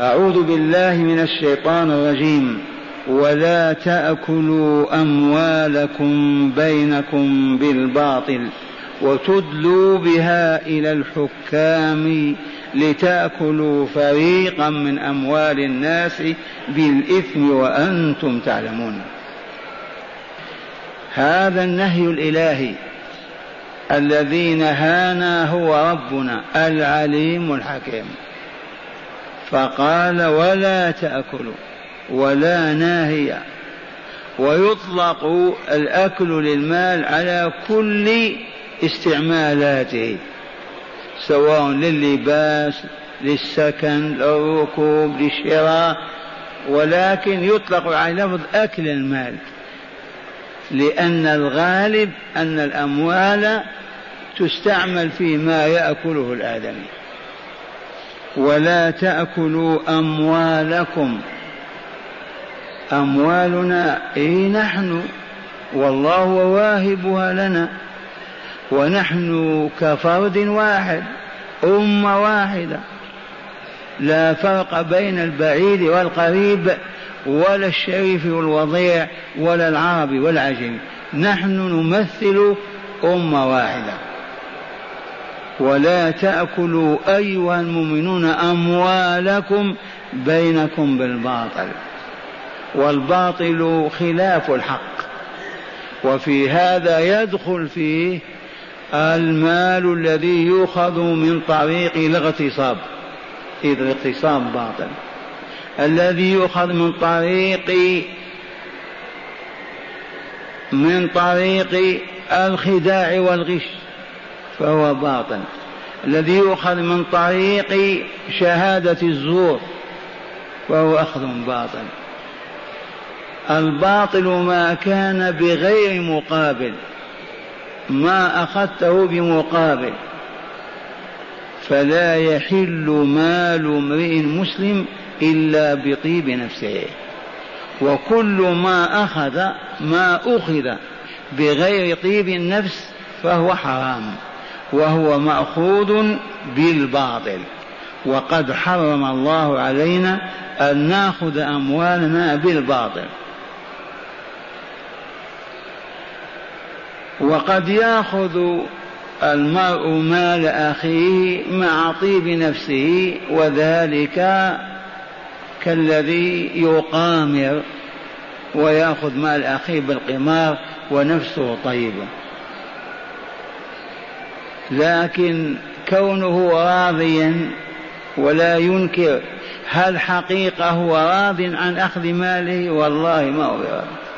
أعوذ بالله من الشيطان الرجيم. ولا تأكلوا أموالكم بينكم بالباطل وتدلوا بها إلى الحكام لتأكلوا فريقا من أموال الناس بالإثم وأنتم تعلمون. هذا النهي الإلهي الذي نهانا هو ربنا العليم الحكيم. فقال ولا تأكلوا ولا ناهية. ويطلق الأكل للمال على كل استعمالاته سواء للباس للسكن للركوب للشراء. ولكن يطلق على لفظ أكل المال لأن الغالب أن الأموال تستعمل فيما يأكله الآدمي. ولا تأكلوا أموالكم. أموالنا إيه نحن والله واهبها لنا. ونحن كفرد واحد أمة واحدة. لا فرق بين البعيد والقريب ولا الشريف والوضيع ولا العربي والعجمي. نحن نمثل أمة واحدة. ولا تأكلوا أيها المؤمنون أموالكم بينكم بالباطل والباطل خلاف الحق. وفي هذا يدخل فيه المال الذي يؤخذ من طريق الاغتصاب إذ الاغتصاب باطل. الذي يؤخذ من طريق من طريق الخداع والغش. فهو باطل الذي يؤخذ من طريق شهادة الزور فهو أخذ باطل الباطل ما كان بغير مقابل ما أخذته بمقابل. فلا يحل مال امرئ مسلم إلا بطيب نفسه. وكل ما أخذ ما أخذ بغير طيب النفس فهو حرام. وهو مأخوذ بالباطل. وقد حرم الله علينا أن نأخذ أموالنا بالباطل. وقد يأخذ المرء مال أخيه مع طيب نفسه وذلك كالذي يقامر ويأخذ مال أخيه بالقمار ونفسه طيبه لكن كونه راضيا ولا ينكر هل حقيقة هو راض عن أخذ ماله؟ والله ما هو راضي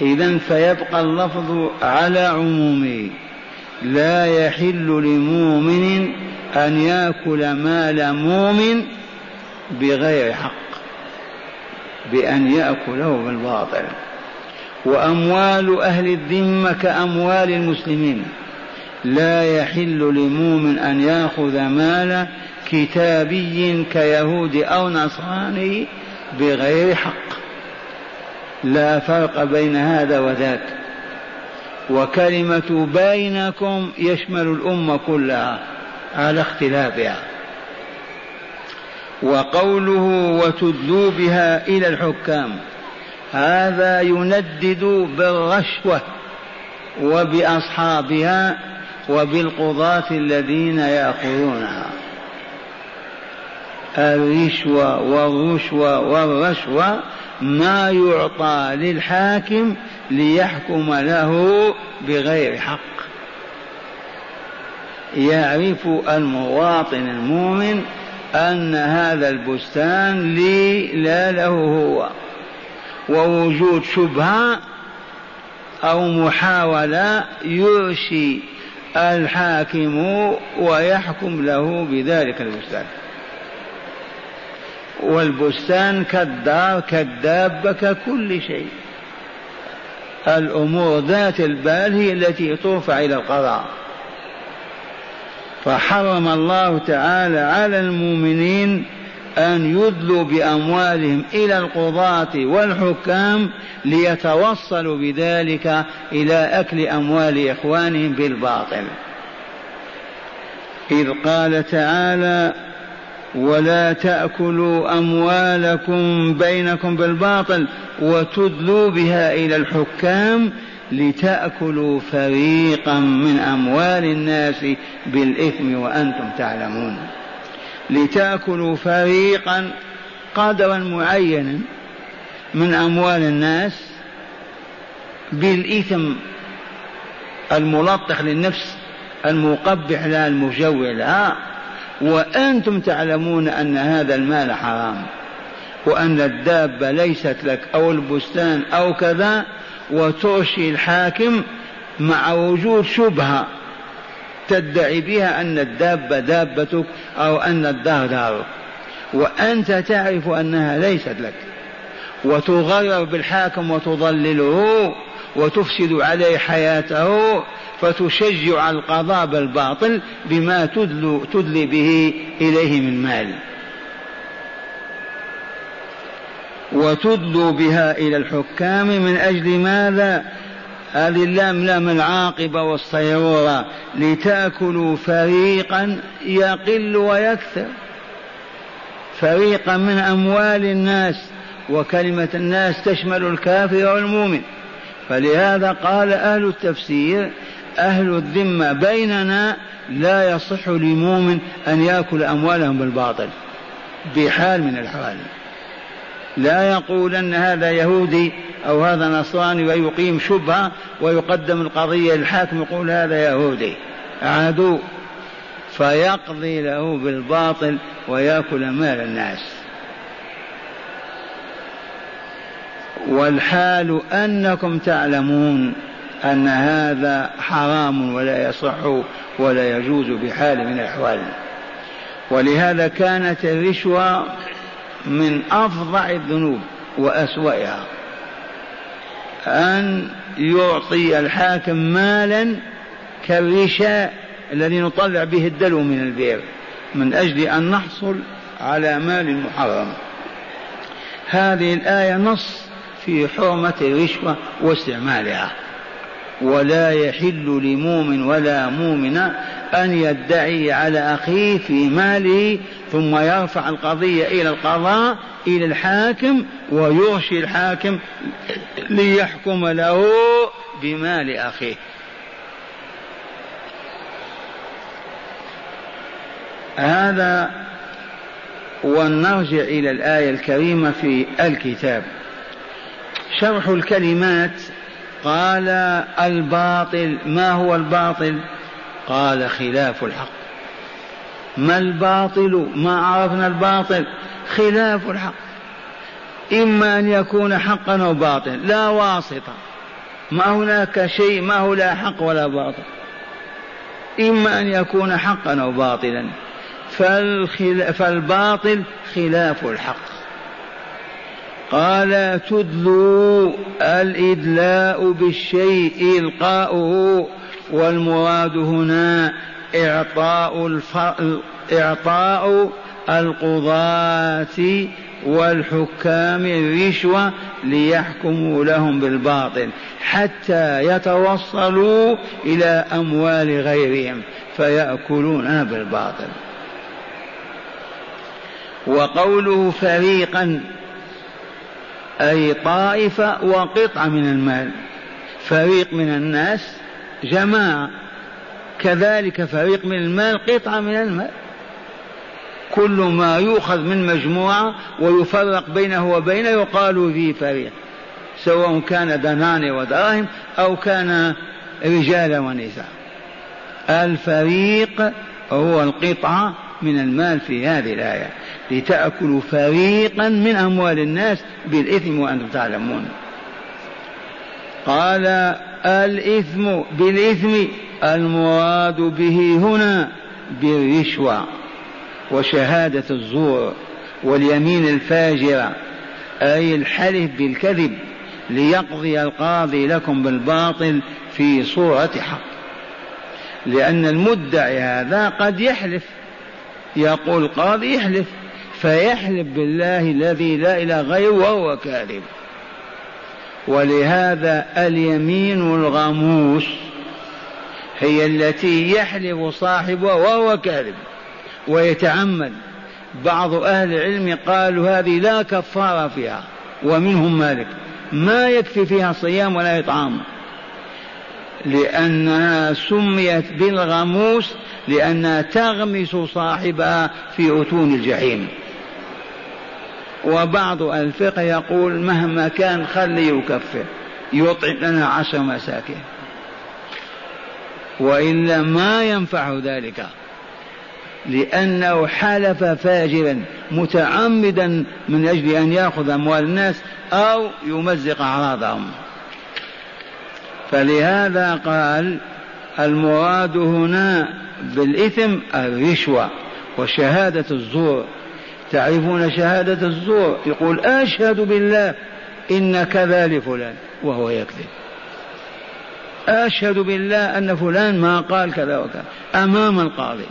إذا فيبقى اللفظ على عمومه. لا يحل لمؤمن أن يأكل مال مؤمن بغير حق بأن يأكله بالباطل. وأموال أهل الذمة كأموال المسلمين. لا يحل لمؤمن أن يأخذ مال كتابي كيهود أو نصراني بغير حق. لا فرق بين هذا وذاك. وكلمة بينكم يشمل الأمة كلها على اختلافها. وقوله وتدلوا بها إلى الحكام. هذا يندد بالرشوة وبأصحابها وبالقضاة الذين يأخذونها الرشوة والرشوة والرشوة ما يعطى للحاكم ليحكم له بغير حق. يعرف المواطن المؤمن أن هذا البستان لي لا له هو. ووجود شبهة أو محاولة يرشي الحاكم ويحكم له بذلك البستان. والبستان كالدار كالدابة ككل شيء. الأمور ذات البال هي التي ترفع إلى القضاء. فحرم الله تعالى على المؤمنين أن يدلوا بأموالهم إلى القضاة والحكام ليتوصلوا بذلك إلى أكل أموال إخوانهم بالباطل. إذ قال تعالى ولا تأكلوا أموالكم بينكم بالباطل وتدلوا بها إلى الحكام لتأكلوا فريقا من أموال الناس بالإثم وأنتم تعلمون. لتأكلوا فريقا قدرا معينا من أموال الناس بالإثم الملطخ للنفس المقبح لها المجوع لها وأنتم تعلمون أن هذا المال حرام وأن الدابة ليست لك أو البستان أو كذا وترشي الحاكم مع وجود شبهة. تدعي بها أن الدابة دابتك أو أن الدار دارك. وأنت تعرف أنها ليست لك. وتغرر بالحاكم وتضلله وتفسد عليه حياته فتشجع القضاء بالباطل بما تدلي, تدلي به إليه من مال. وتدلوا بها إلى الحكام من أجل ماذا؟ لام العاقبة والصيرورة لتأكلوا فريقا يقل ويكثر. فريقا من أموال الناس وكلمة الناس تشمل الكافر والمؤمن. فلهذا قال أهل التفسير أهل الذمة بيننا لا يصح لمؤمن أن يأكل أموالهم بالباطل بحال من الحوال لا يقول أن هذا يهودي أو هذا نصراني ويقيم شبهة ويقدم القضية للحاكم يقول هذا يهودي. عدو. فيقضي له بالباطل ويأكل مال الناس. والحال أنكم تعلمون أن هذا حرام ولا يصح ولا يجوز بحال من الأحوال. ولهذا كانت الرشوة من أفظع الذنوب وأسوأها. أن يعطي الحاكم مالا كالرشاء الذي نطلع به الدلو من البئر من أجل أن نحصل على مال محرم. هذه الآية نص في حرمة الرشوة واستعمالها. ولا يحل لمؤمن ولا مؤمن أن يدعي على أخيه في ماله ثم يرفع القضية إلى القضاء إلى الحاكم ويرشي الحاكم ليحكم له بمال أخيه. هذا ونرجع إلى الآية الكريمة في الكتاب. شرح الكلمات قال الباطل ما هو الباطل؟ قال خلاف الحق. ما الباطل؟ ما عرفنا الباطل. خلاف الحق. إما أن يكون حقا أو باطلا. لا واسطة. ما هناك شيء ما هو لا حق ولا باطل. إما أن يكون حقا أو باطلا. فالباطل خلاف الحق. قال تدلوا الإدلاء بالشيء إلقاؤه. والمراد هنا إعطاء الف... إعطاء القضاة والحكام الرشوة ليحكموا لهم بالباطل حتى يتوصلوا إلى أموال غيرهم فيأكلون بالباطل. وقوله فريقا أي طائفة وقطعة من المال فريق من الناس جماعة كذلك فريق من المال قطعة من المال. كل ما يؤخذ من مجموعة ويفرق بينه وبينه يقال ذي فريق. سواء كان دناني ودراهم أو كان رجال ونساء. الفريق هو القطعة من المال في هذه الآية. لتأكلوا فريقا من أموال الناس بالإثم وأنتم تعلمون. قال الإثم بالإثم المراد به هنا بالرشوة وشهادة الزور واليمين الفاجرة أي الحلف بالكذب ليقضي القاضي لكم بالباطل في صورة حق. لأن المدعي هذا قد يحلف يقول القاضي يحلف فيحلف بالله الذي لا إله غيره وهو كاذب. ولهذا اليمين الغموس هي التي يحلف صاحبها وهو كاذب ويتعمد. بعض أهل العلم قالوا هذه لا كفارة فيها ومنهم مالك. ما يكفي فيها صيام ولا إطعام. لأنها سميت بالغموس لأنها تغمس صاحبها في أتون الجحيم. وبعض الفقه يقول مهما كان خلي يكفر يطعم لنا عشر مساكين. وإلا ما ينفع ذلك لأنه حلف فاجرا متعمدا من أجل أن يأخذ أموال الناس أو يمزق أعراضهم. فلهذا قال المراد هنا بالإثم الرشوة وشهادة الزور. تعرفون شهادة الزور؟ يقول أشهد بالله إن كذا لفلان وهو يكذب. أشهد بالله أن فلان ما قال كذا وكذا أمام القاضي.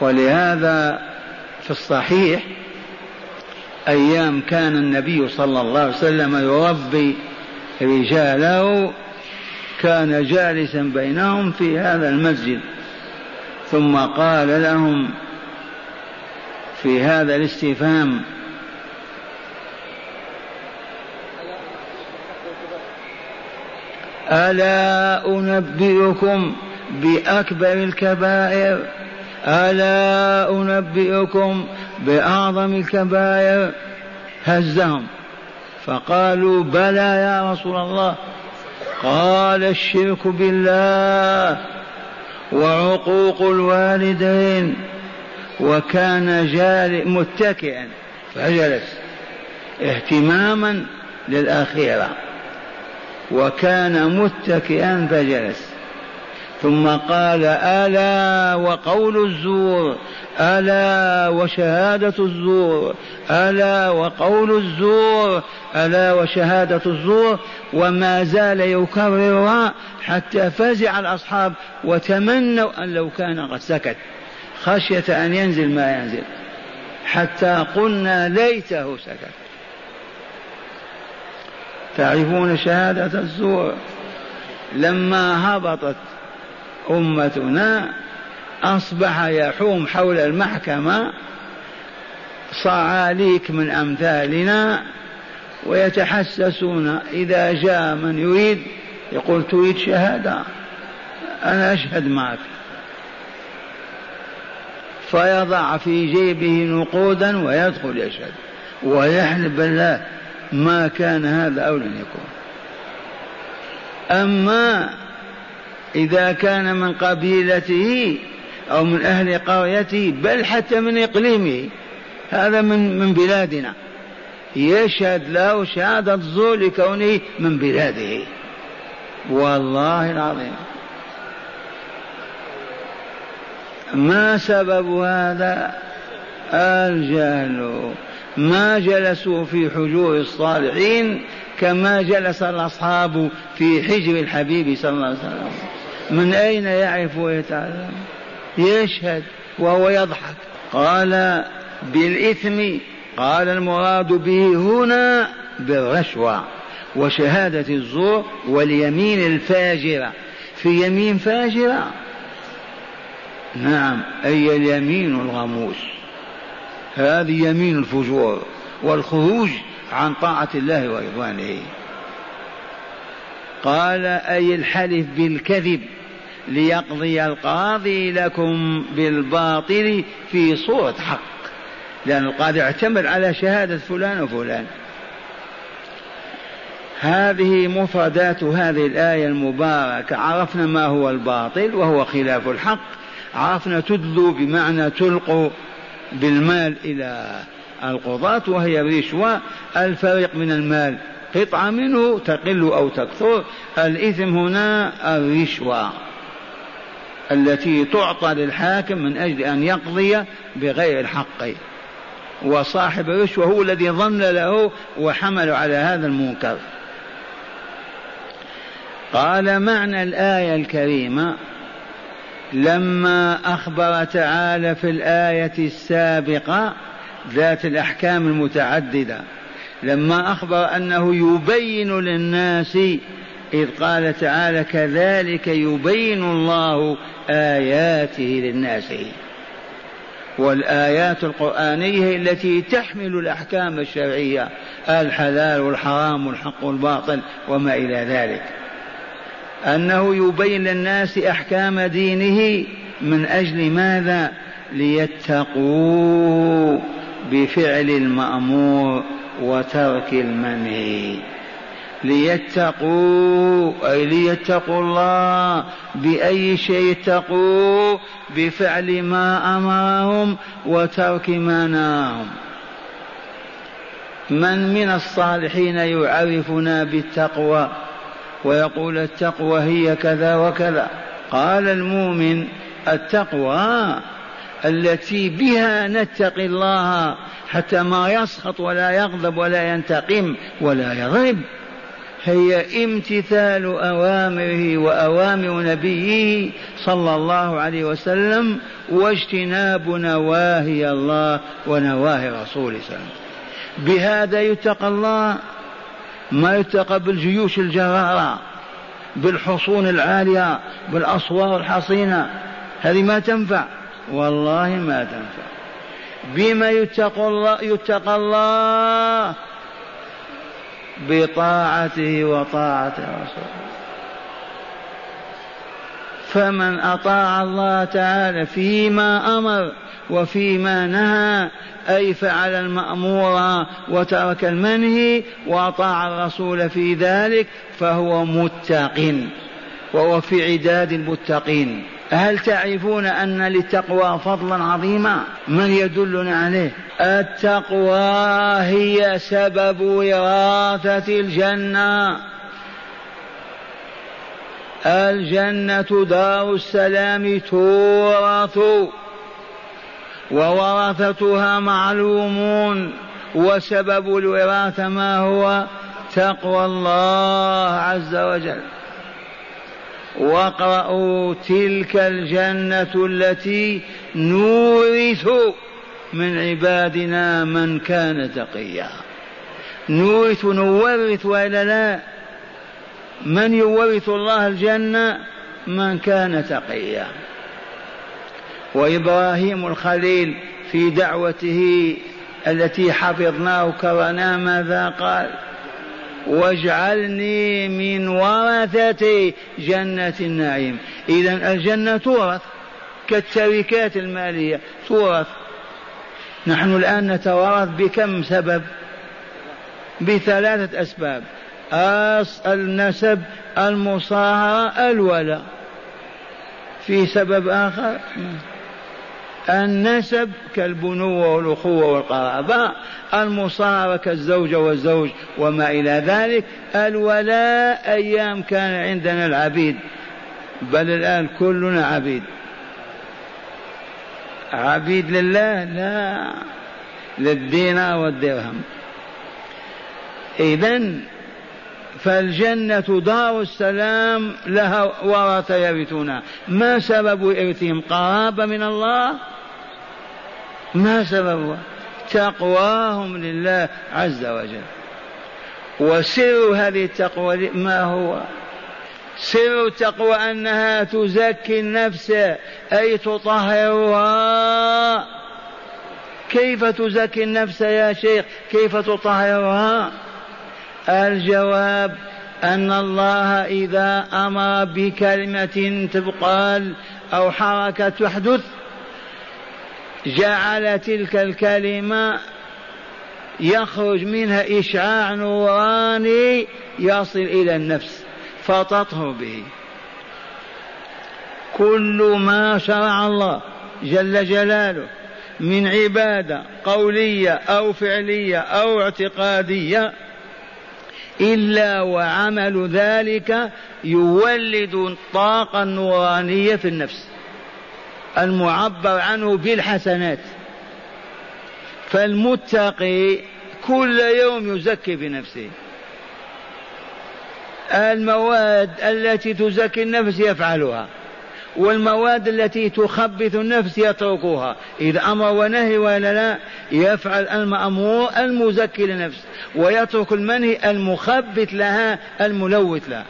ولهذا في الصحيح أيام كان النبي صلى الله عليه وسلم يربي رجاله كان جالسا بينهم في هذا المسجد ثم قال لهم في هذا الاستفهام. ألا أنبئكم بأكبر الكبائر؟ ألا أنبئكم بأعظم الكبائر؟ هزهم. فقالوا بلى يا رسول الله. قال الشرك بالله وعقوق الوالدين. وكان جال متكئا فجلس اهتماما للأخيرة. وكان متكئا فجلس. ثم قال ألا وقول الزور ألا وشهادة الزور ألا وقول الزور ألا وشهادة الزور. وما زال يكررها حتى فزع الأصحاب وتمنوا أن لو كان قد سكت. خشية أن ينزل ما ينزل. حتى قلنا ليته سكت. تعرفون شهادة الزور؟ لما هبطت أمتنا أصبح يحوم حول المحكمة صعاليك من أمثالنا ويتحسسون إذا جاء من يريد يقول تريد شهادة أنا أشهد معك. فيضع في جيبه نقودا ويدخل يشهد. ويحلف بالله ما كان هذا أو لن يكون أما إذا كان من قبيلته أو من أهل قريته بل حتى من إقليمه هذا من من بلادنا. يشهد له شهادة زور لكونه من بلاده. والله العظيم. ما سبب هذا؟ الجهل. ما جلسوا في حجور الصالحين كما جلس الأصحاب في حجر الحبيب صلى الله عليه وسلم. من أين يعرف ويتعلم؟ يشهد وهو يضحك. قال بالإثم قال المراد به هنا بالرشوة وشهادة الزور واليمين الفاجرة. في يمين فاجرة؟ نعم أي اليمين الغموس هذه يمين الفجور والخروج عن طاعة الله ورضوانه. قال أي الحلف بالكذب ليقضي القاضي لكم بالباطل في صورة حق. لأن القاضي اعتمد على شهادة فلان وفلان. هذه مفردات هذه الآية المباركة. عرفنا ما هو الباطل وهو خلاف الحق. عرفنا تدلوا بمعنى تلقوا بالمال إلى القضاة وهي الرشوة الفريق من المال قطعة منه تقل أو تكثر. الإثم هنا الرشوة التي تعطى للحاكم من أجل أن يقضي بغير الحق. وصاحب الرشوة هو الذي ظن له وحمل على هذا المنكر. قال معنى الآية الكريمة لما أخبر تعالى في الآية السابقة ذات الأحكام المتعددة لما أخبر أنه يبين للناس إذ قال تعالى كذلك يبين الله آياته للناس. والآيات القرآنية التي تحمل الأحكام الشرعية الحلال والحرام والحق والباطل وما إلى ذلك. أنه يبين للناس أحكام دينه من أجل ماذا؟ ليتقوا بفعل المأمور وترك المنهي. ليتقوا أي ليتقوا الله بأي شيء يتقوا بفعل ما أمرهم وترك ما نهاهم. من من الصالحين يعرفنا بالتقوى؟ ويقول التقوى هي كذا وكذا. قال المؤمن التقوى التي بها نتقي الله حتى ما يسخط ولا يغضب ولا ينتقم ولا يضرب. هي امتثال أوامره وأوامر نبيه صلى الله عليه وسلم واجتناب نواهي الله ونواهي رسوله صلى الله عليه وسلم. بهذا يتقى الله ما يتقى بالجيوش الجرارة بالحصون العالية بالأسوار الحصينة هذه ما تنفع. والله ما تنفع. بما يتقى الله يتقى الله بطاعته وطاعة رسوله. فمن أطاع الله تعالى فيما أمر وفيما نهى أي فعل المأمور وترك المنهي وأطاع الرسول في ذلك فهو متق وهو في عداد المتقين. هل تعرفون أن للتقوى فضلا عظيما؟ من يدلنا عليه؟ التقوى هي سبب وراثة الجنة. الجنة دار السلام تورث وورثتها معلومون وسبب الوراثة ما هو؟ تقوى الله عز وجل. واقرأوا تلك الجنة التي نورث من عبادنا من كان تقيا. نورث نورث وإلا لا؟ من يورث الله الجنة من كان تقيا. وإبراهيم الخليل في دعوته التي حفظناه كرنا ماذا قال؟ واجعلني من ورثة جنة النعيم. إذا الجنة تورث كالتركات المالية تورث. نحن الآن نتوارث بكم سبب؟ بثلاثة أسباب. النسب المصاهرة الولاء. في سبب آخر؟ النسب كالبنوة والأخوة والقرابة المصاهرة كالزوجة والزوج وما إلى ذلك. الولاء أيام كان عندنا العبيد بل الآن كلنا عبيد. عبيد لله؟ لا. للدينار والدرهم. إذا فالجنة دار السلام لها ورث يرثونها ما سبب إرثهم؟ قرابة من الله؟ ما سببها تقواهم لله عز وجل. وسر هذه التقوى ما هو؟ سر التقوى أنها تزكي النفس أي تطهرها. كيف تزكي النفس يا شيخ؟ كيف تطهرها؟ الجواب أن الله إذا أمر بكلمة تقال أو حركة تحدث جعل تلك الكلمة يخرج منها إشعاع نوراني يصل إلى النفس فتطهر به. كل ما شرع الله جل جلاله من عبادة قولية أو فعلية أو اعتقادية إلا وعمل ذلك يولد الطاقة النورانية في النفس المعبر عنه بالحسنات. فالمتقي كل يوم يزكي بنفسه. المواد التي تزكي النفس يفعلها. والمواد التي تخبث النفس يتركها إذا أمر ونهي ولا لا يفعل المأمور المزكي لنفسه ويترك المنهي المخبث لها الملوث لها.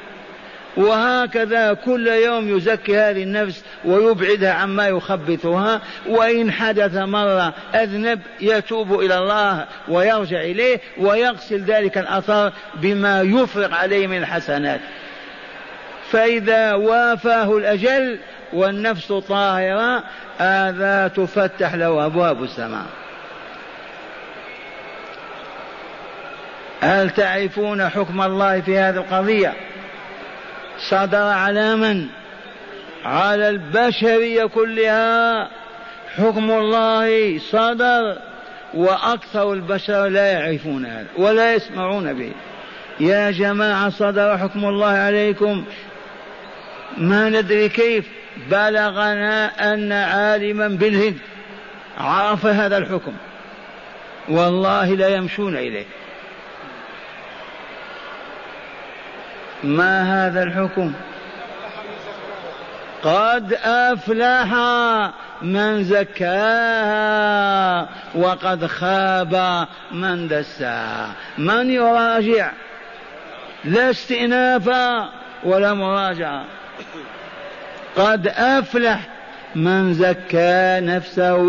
وهكذا كل يوم يزكي هذه النفس ويبعدها عما يخبثها وإن حدث مرة أذنب يتوب إلى الله ويرجع إليه ويغسل ذلك الأثر بما يفرق عليه من الحسنات. فإذا وافاه الأجل والنفس طاهرة هذا تفتح له أبواب السماء. هل تعرفون حكم الله في هذه القضية؟ صدر على من؟ على البشرية كلها. حكم الله صدر وأكثر البشر لا يعرفون هذا ولا يسمعون به. يا جماعة صدر حكم الله عليكم. ما ندري كيف. بلغنا أن عالما بالهند. عرف هذا الحكم. والله لا يمشون إليه. ما هذا الحكم؟ قد أفلح من زكاها وقد خاب من دساها. من يراجع؟ لا استئنافا ولا مراجعة. قد أفلح من زكى نفسه.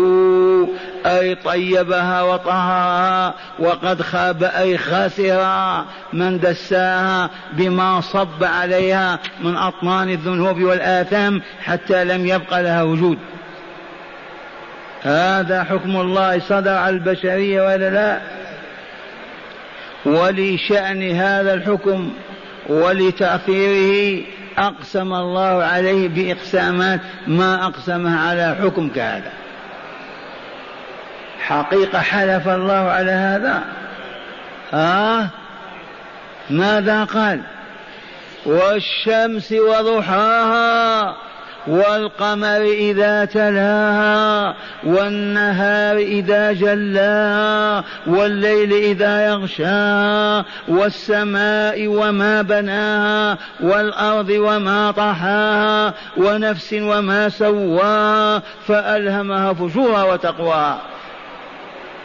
أي طيبها وطهرها وقد خاب أي خسر من دساها بما صب عليها من أطنان الذنوب والآثام حتى لم يبق لها وجود. هذا حكم الله صدر على البشرية ولا لا؟ ولشأن هذا الحكم ولتأثيره أقسم الله عليه بإقسامات ما أقسمها على حكم كهذا. حقيقة حلف الله على هذا. آه؟ ماذا قال؟ والشمس وضحاها. والقمر إذا تلاها والنهار إذا جلاها والليل إذا يغشاها والسماء وما بناها والأرض وما طحاها ونفس وما سواها فألهمها فجورها وتقواها.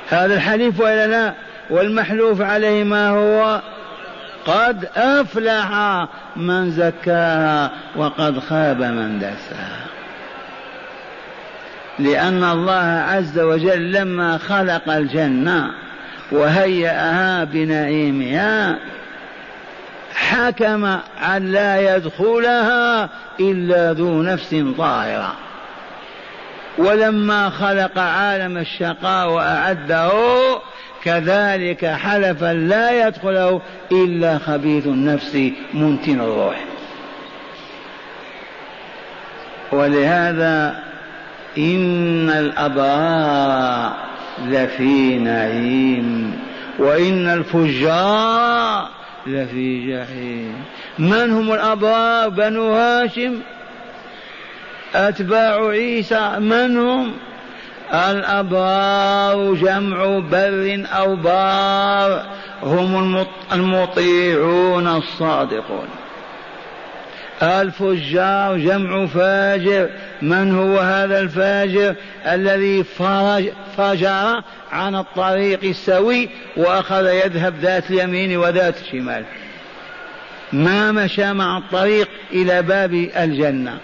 هذا الحليف ولا لا؟ والمحلوف عليه ما هو؟ قد أفلح من زكاها وقد خاب من دساها. لأن الله عز وجل لما خلق الجنة وهيأها بنعيمها حكم أن لا يدخلها إلا ذو نفس طاهرة. ولما خلق عالم الشقاء وأعده كذلك حلف لا يدخله إلا خبيث النفس منتن الروح. ولهذا إن الأبرار لفي نعيم وإن الفجار لفي جحيم. من هم الأبرار؟ بنو هاشم أتباع عيسى. من هم؟ الأبرار جمع بر أو بار هم المطيعون الصادقون. الفجار جمع فاجر من هو هذا الفاجر؟ الذي فجر عن الطريق السوي وأخذ يذهب ذات اليمين وذات الشمال. ما مشى مع الطريق إلى باب الجنة.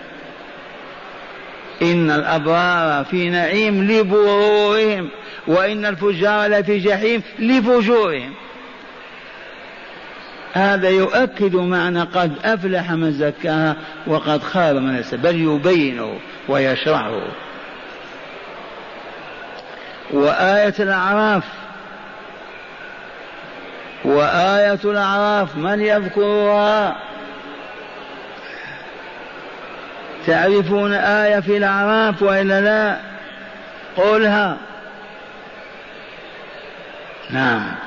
إن الأبرار في نعيم لبرورهم وإن الفجار لفي جحيم لفجورهم. هذا يؤكد معنى قد أفلح من زكاها وقد خاب من السبب بل يبينه ويشرحه. وآية الأعراف وآية الأعراف من يذكرها؟ تعرفون آية في الأعراف وإلا لا؟ قولها. نعم.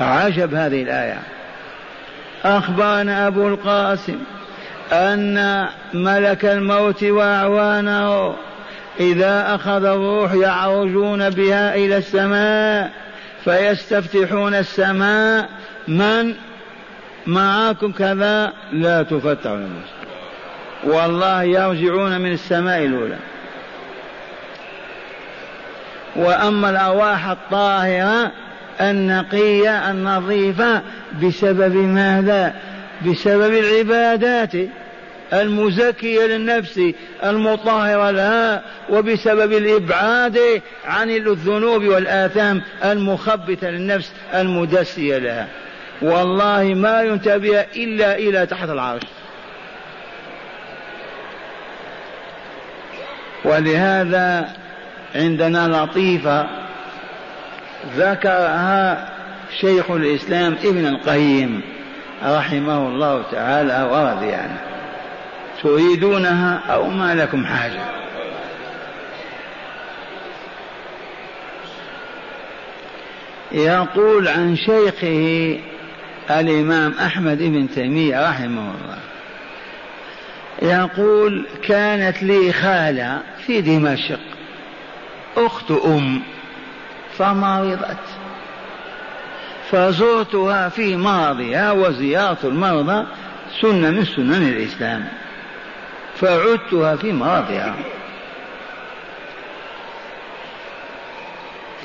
عجب هذه الآية. أخبرنا أبو القاسم أن ملك الموت وأعوانه إذا أخذ الروح يعرجون بها إلى السماء فيستفتحون السماء. من؟ معكم كذا؟ لا تفتح الناس والله يرجعون من السماء الأولى. وأما الأرواح الطاهرة النقية النظيفة بسبب ماذا؟ بسبب العبادات المزكية للنفس المطهرة لها وبسبب الإبعاد عن الذنوب والآثام المخبثة للنفس المدسية لها والله ما ينتبه إلا إلى تحت العرش ولهذا عندنا لطيفة ذكرها شيخ الإسلام ابن القيم رحمه الله تعالى ورضي عنه تريدونها أو ما لكم حاجة. يقول عن شيخه الإمام أحمد بن تيمية رحمه الله. يقول كانت لي خالة في دمشق أخت أم فمرضت فزرتها في مرضها وزيارة المرضى سنة من سنن الإسلام. فعدتها في مرضها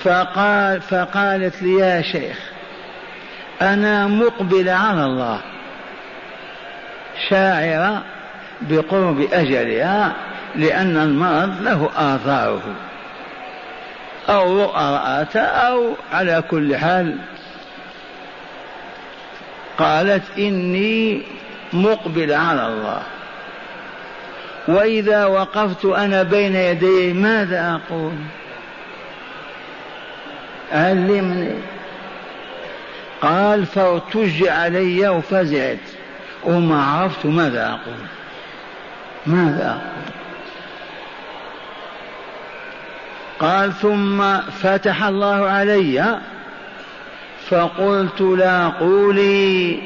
فقال فقالت لي يا شيخ أنا مقبلة على الله. شاعرة بقرب أجلها لأن المرض له آثاره. أو رؤى أو على كل حال قالت إني مقبل على الله. وإذا وقفت أنا بين يدي ماذا أقول؟ علمني. قال فارتج علي وفزعت. وما عرفت ماذا أقول. ماذا أقول؟ قال ثم فتح الله علي فقلت لا قولي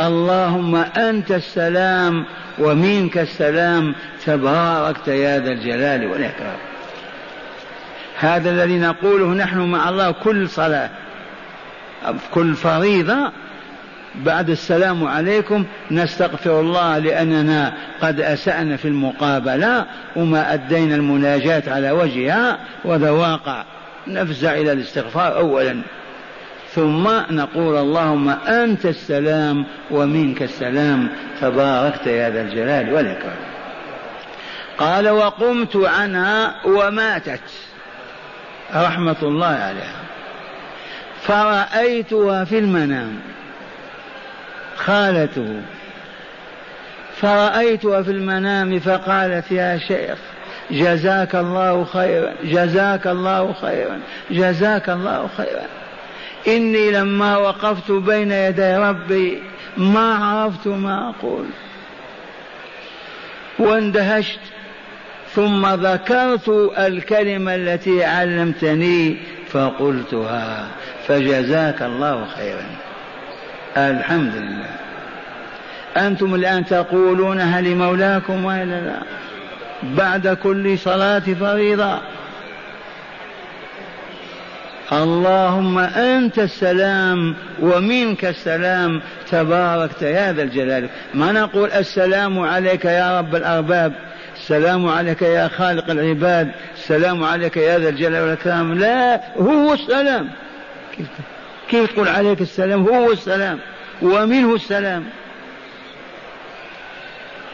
اللهم أنت السلام ومنك السلام تباركت يا ذا الجلال والإكرام. هذا الذي نقوله نحن مع الله كل صلاة كل فريضة بعد السلام عليكم نستغفر الله لأننا قد أسأنا في المقابلة وما أدينا المناجاة على وجهها وذا واقع. نفزع إلى الاستغفار أولا. ثم نقول اللهم أنت السلام ومنك السلام. تباركت يا ذا الجلال والإكرام. قال وقمت عنها وماتت. رحمة الله عليها. فرأيتها في المنام. خالته. فرأيتها في المنام فقالت يا شيخ جزاك الله خيرا جزاك الله خيرا جزاك الله خيرا. إني لما وقفت بين يدي ربي ما عرفت ما أقول. واندهشت ثم ذكرت الكلمة التي علمتني فقلتها فجزاك الله خيرا. الحمد لله. أنتم الآن تقولونها لمولاكم وإلا لا؟ بعد كل صلاة فريضة. اللهم أنت السلام ومنك السلام. تباركت يا ذا الجلال. ما نقول السلام عليك يا رب الأرباب؟ السلام عليك يا خالق العباد. السلام عليك يا ذا الجلال والإكرام. لا هو السلام. كيف, كيف تقول عليك السلام؟ هو السلام ومنه السلام.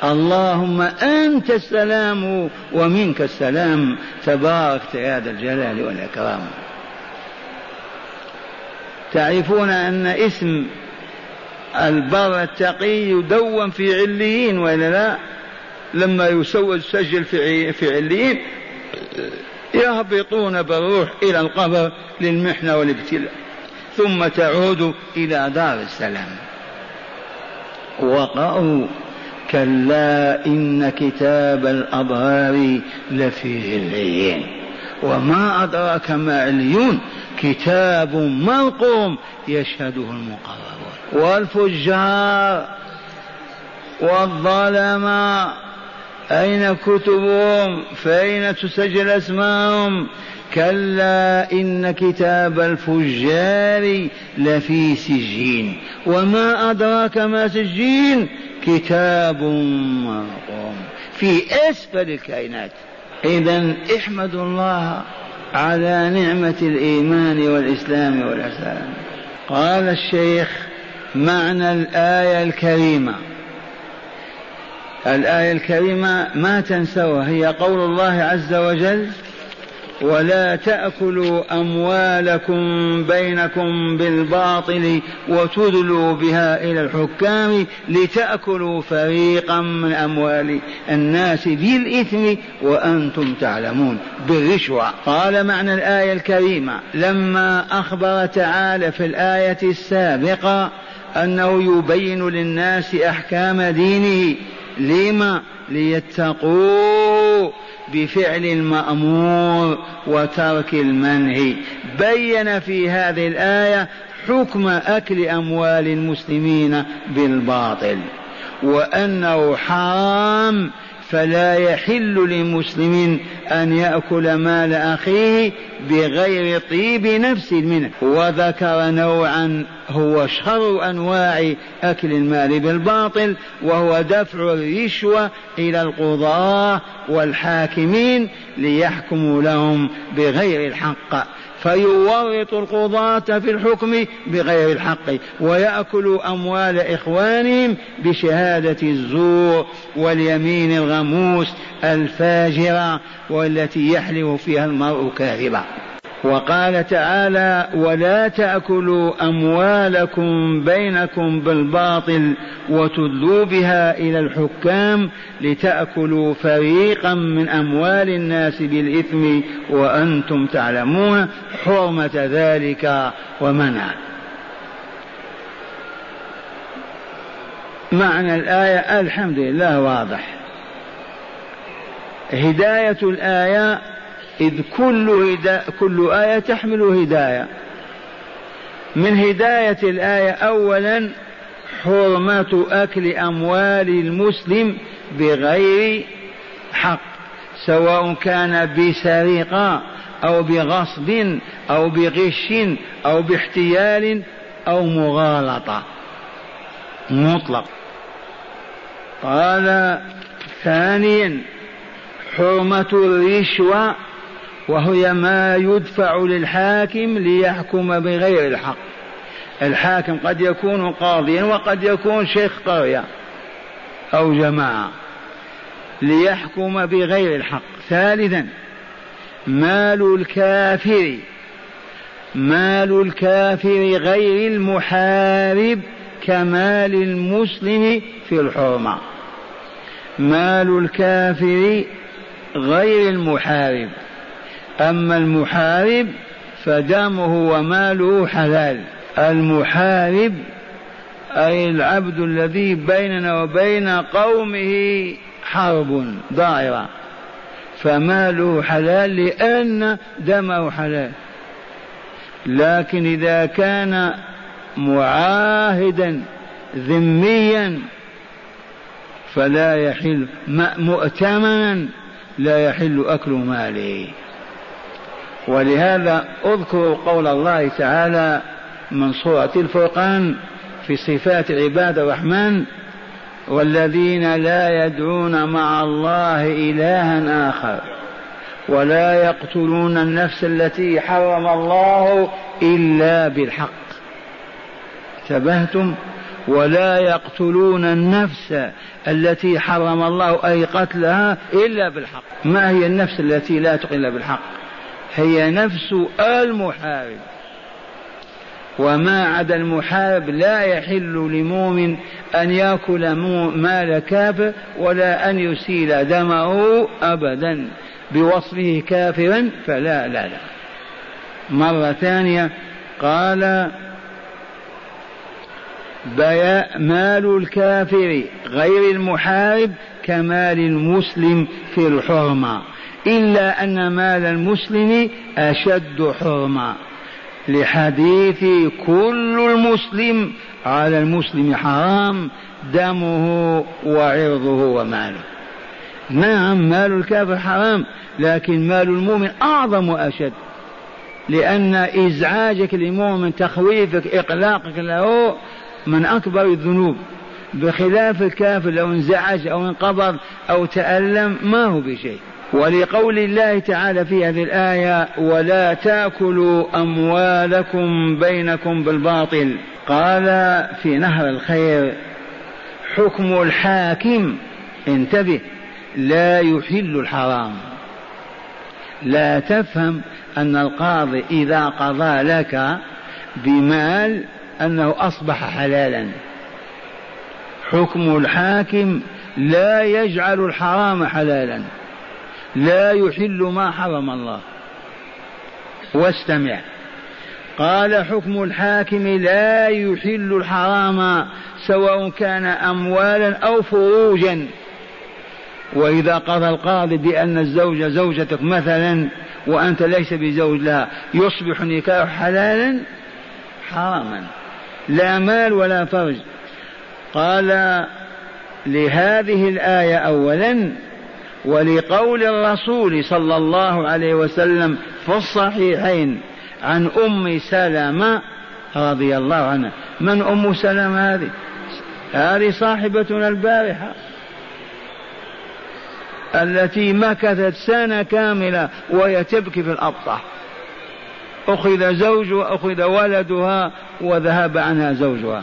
اللهم أنت السلام ومنك السلام. تباركت يا ذا الجلال والإكرام. تعرفون أن اسم البر التقي يدون في عليين وإلا لا؟ لما يسوى يسجل في في عليين يهبطون بالروح إلى القبر للمحنة والابتلاء. ثم تعود إلى دار السلام. وقرأوا كلا إن كتاب الأبرار لفي عليين وما أدراك ما عليون كتاب مرقوم يشهده المقربون. والفجار والظلم أين كتبهم؟ فأين تسجل أسماءهم كلا إن كتاب الفجار لفي سجين. وما أدراك ما سجين؟ كتاب مرقوم. في أسفل الكائنات. إذا احمدوا الله على نعمة الإيمان والإسلام والإحسان. قال الشيخ معنى الآية الكريمة. الآية الكريمة ما تنسوها هي قول الله عز وجل ولا تأكلوا أموالكم بينكم بالباطل وتدلوا بها إلى الحكام لتأكلوا فريقا من أموال الناس بالإثم وأنتم تعلمون بالرشوة. قال معنى الآية الكريمة لما أخبر تعالى في الآية السابقة أنه يبين للناس أحكام دينه لما ليتقوا بفعل المأمور وترك المنهي. بين في هذه الآية حكم أكل أموال المسلمين بالباطل. وأنه حرام فلا يحل لمسلم أن يأكل مال أخيه بغير طيب نفس منه. وذكر نوعا هو شر أنواع أكل المال بالباطل وهو دفع الرشوة إلى القضاة والحاكمين ليحكموا لهم بغير الحق. فيورط القضاة في الحكم بغير الحق ويأكل أموال إخوانهم بشهادة الزور واليمين الغموس الفاجرة والتي يحلف فيها المرء كاذبا. وقال تعالى ولا تأكلوا أموالكم بينكم بالباطل وتدلوا بها إلى الحكام لتأكلوا فريقا من أموال الناس بالإثم وأنتم تعلمون حرمة ذلك ومنع. معنى الآية الحمد لله واضح. هداية الآية إذ كل, هدا كل آية تحمل هداية. من هداية الآية أولا حرمة أكل أموال المسلم بغير حق سواء كان بسرقة أو بغصب أو بغش أو باحتيال أو مغالطة. مطلق. قال ثانيا حرمة الرشوة وهي ما يدفع للحاكم ليحكم بغير الحق. الحاكم قد يكون قاضيا وقد يكون شيخ قرية أو جماعة ليحكم بغير الحق. ثالثا مال الكافر مال الكافر غير المحارب كمال المسلم في الحرمة. مال الكافر غير المحارب. أما المحارب فدمه وماله حلال. المحارب أي العبد الذي بيننا وبين قومه حرب ضائرة فماله حلال لأن دمه حلال. لكن إذا كان معاهدا ذميا فلا يحل مؤتمنا لا يحل أكل ماله. ولهذا اذكروا قول الله تعالى من سورة الفرقان في صفات عباد الرحمن والذين لا يدعون مع الله إلها آخر ولا يقتلون النفس التي حرم الله إلا بالحق. انتبهتم؟ ولا يقتلون النفس التي حرم الله أي قتلها إلا بالحق. ما هي النفس التي لا تقل بالحق؟ هي نفس المحارب. وما عدا المحارب لا يحل لمؤمن أن يأكل مال كافر ولا أن يسيل دمه أبدا. بوصفه كافرا فلا لا لا. مرة ثانية قال بيا مال الكافر غير المحارب كمال المسلم في الحرمة. إلا أن مال المسلم أشد حرمة. لحديث كل المسلم على المسلم حرام دمه وعرضه وماله. نعم مال الكافر حرام لكن مال المؤمن أعظم وأشد. لأن إزعاجك للمؤمن تخويفك إقلاقك له من أكبر الذنوب. بخلاف الكافر لو انزعج أو انقبض أو تألم ما هو بشيء. ولقول الله تعالى في هذه الآية ولا تأكلوا أموالكم بينكم بالباطل قال في نهر الخير حكم الحاكم انتبه لا يحل الحرام لا تفهم أن القاضي إذا قضى لك بمال أنه أصبح حلالا. حكم الحاكم لا يجعل الحرام حلالا. لا يحل ما حرم الله. واستمع. قال حكم الحاكم لا يحل الحرام سواء كان اموالا أو فروجا. وإذا قضى القاضي بأن الزوج زوجتك مثلا وأنت ليس بزوج لها يصبح نكاح حلالا؟ حراما. لا مال ولا فرج. قال لهذه الآية اولا ولقول الرسول صلى الله عليه وسلم في الصحيحين عن أم سلمة رضي الله عنها. من أم سلمة هذه؟ هذه صاحبتنا البارحة التي مكثت سنة كاملة وهي تبكي في الابطح أخذ زوجها أخذ ولدها وذهب عنها زوجها.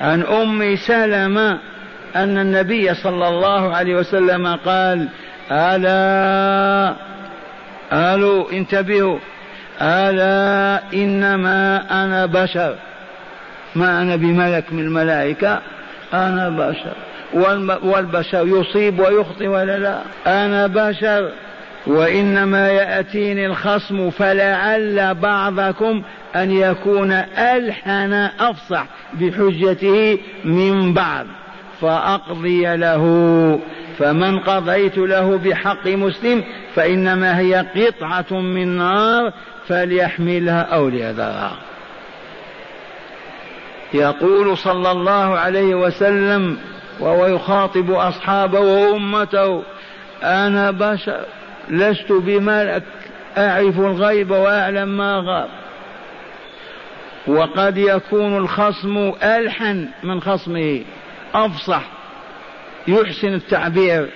عن أم سلمة أن النبي صلى الله عليه وسلم قال ألا ألو انتبهوا. ألا إنما أنا بشر. ما أنا بملك من الملائكة أنا بشر. والبشر يصيب ويخطئ ولا لا؟ أنا بشر. وإنما يأتيني الخصم فلعل بعضكم أن يكون ألحن أفصح بحجته من بعض فأقضي له. فمن قضيت له بحق مسلم فإنما هي قطعة من نار فليحملها أو ليذرها. يقول صلى الله عليه وسلم وهو يخاطب أصحابه وأمته أنا بشر لست بملك أعرف الغيب وأعلم ما غاب. وقد يكون الخصم ألحن من خصمه أفصح. يحسن التعبير.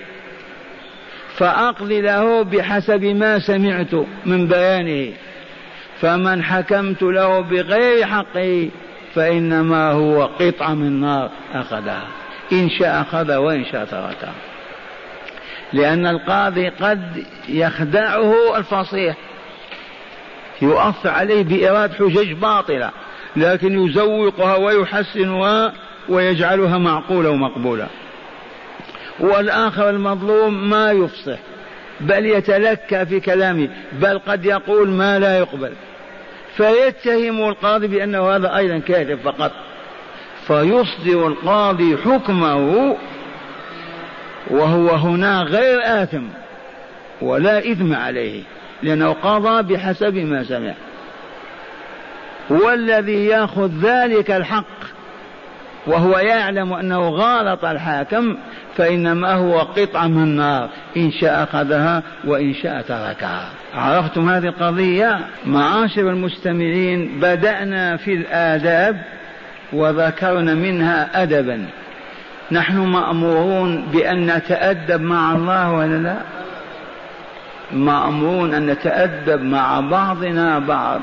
فأقضي له بحسب ما سمعت من بيانه. فمن حكمت له بغير حقه فإنما هو قطعة من نار أخذها. إن شاء أخذ وإن شاء تركها. لأن القاضي قد يخدعه الفصيح. يؤثر عليه بإيراد حجج باطلة لكن يزوقها ويحسنها ويجعلها معقولة ومقبولة. والآخر المظلوم ما يفصح بل يتلكى في كلامه بل قد يقول ما لا يقبل. فيتهم القاضي بأنه هذا أيضا كاذب فقط. فيصدر القاضي حكمه وهو هنا غير آثم ولا إثم عليه لأنه قضى بحسب ما سمع. والذي يأخذ ذلك الحق وهو يعلم أنه غالط الحاكم فإنما هو قطعه من النار. إن شاء أخذها وإن شاء تركها. عرفتم هذه القضية؟ معاشر المستمعين بدأنا في الآداب وذكرنا منها ادبا. نحن مأمورون بأن نتأدب مع الله ولا لا؟ مأمورون أن نتأدب مع بعضنا بعض.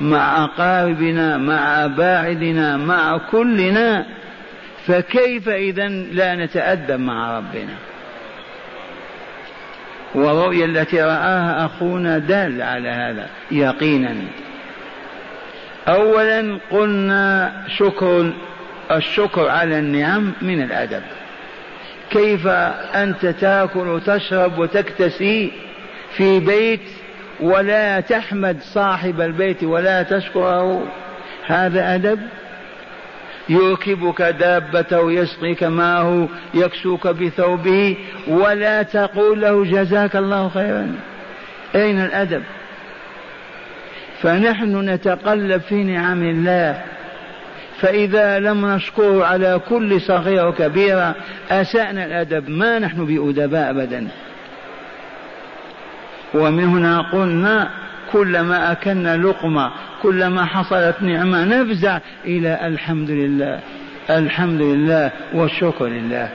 مع أقاربنا مع أباعدنا مع كلنا فكيف إذا لا نتأدب مع ربنا؟ والرؤيا التي رآها أخونا دال على هذا يقينا. أولا قلنا شكر الشكر على النعم من الأدب. كيف أنت تأكل وتشرب وتكتسي في بيت ولا تحمد صاحب البيت ولا تشكره. هذا أدب يركبك دابته يسقيك معه يكسوك بثوبه ولا تقول له جزاك الله خيرا. أين الأدب؟ فنحن نتقلب في نعم الله. فإذا لم نشكره على كل صغيرة وكبيرة أسأنا الأدب. ما نحن بأدباء أبدا. ومن هنا قلنا كلما أكلنا لقمة كلما حصلت نعمة نفزع إلى الحمد لله الحمد لله والشكر لله.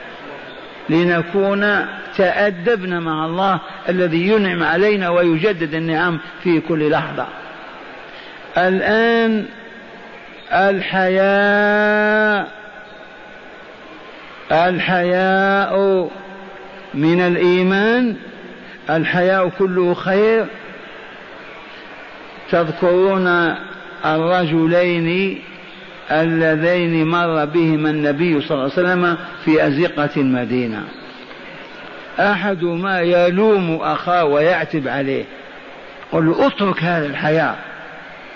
لنكون تأدبنا مع الله الذي ينعم علينا ويجدد النعم في كل لحظة. الآن الحياء الحياء من الإيمان الحياء كله خير. تذكرون الرجلين اللذين مر بهما النبي صلى الله عليه وسلم في أزقة المدينة. أحدهما يلوم أخاه ويعتب عليه. قل له اترك هذا الحياء.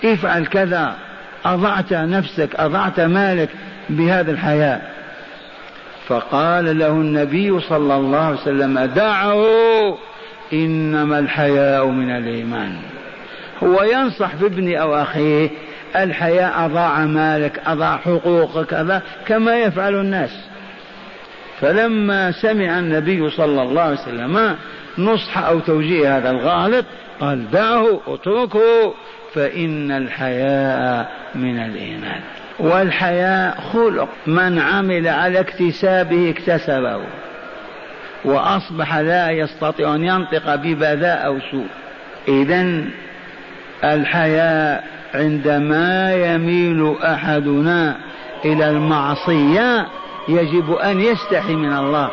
افعل كذا. أضعت نفسك أضعت مالك بهذا الحياء. فقال له النبي صلى الله عليه وسلم دعه إنما الحياء من الإيمان. هو ينصح بابن أو أخيه الحياء أضاع مالك أضاع حقوقك كذا كما يفعل الناس. فلما سمع النبي صلى الله عليه وسلم نصح أو توجيه هذا الغالط قال دعه اتركه فإن الحياء من الإيمان. والحياء خلق من عمل على اكتسابه اكتسبه. وأصبح لا يستطيع أن ينطق ببذاء أو سوء. إذا الحياء عندما يميل أحدنا إلى المعصية يجب أن يستحي من الله.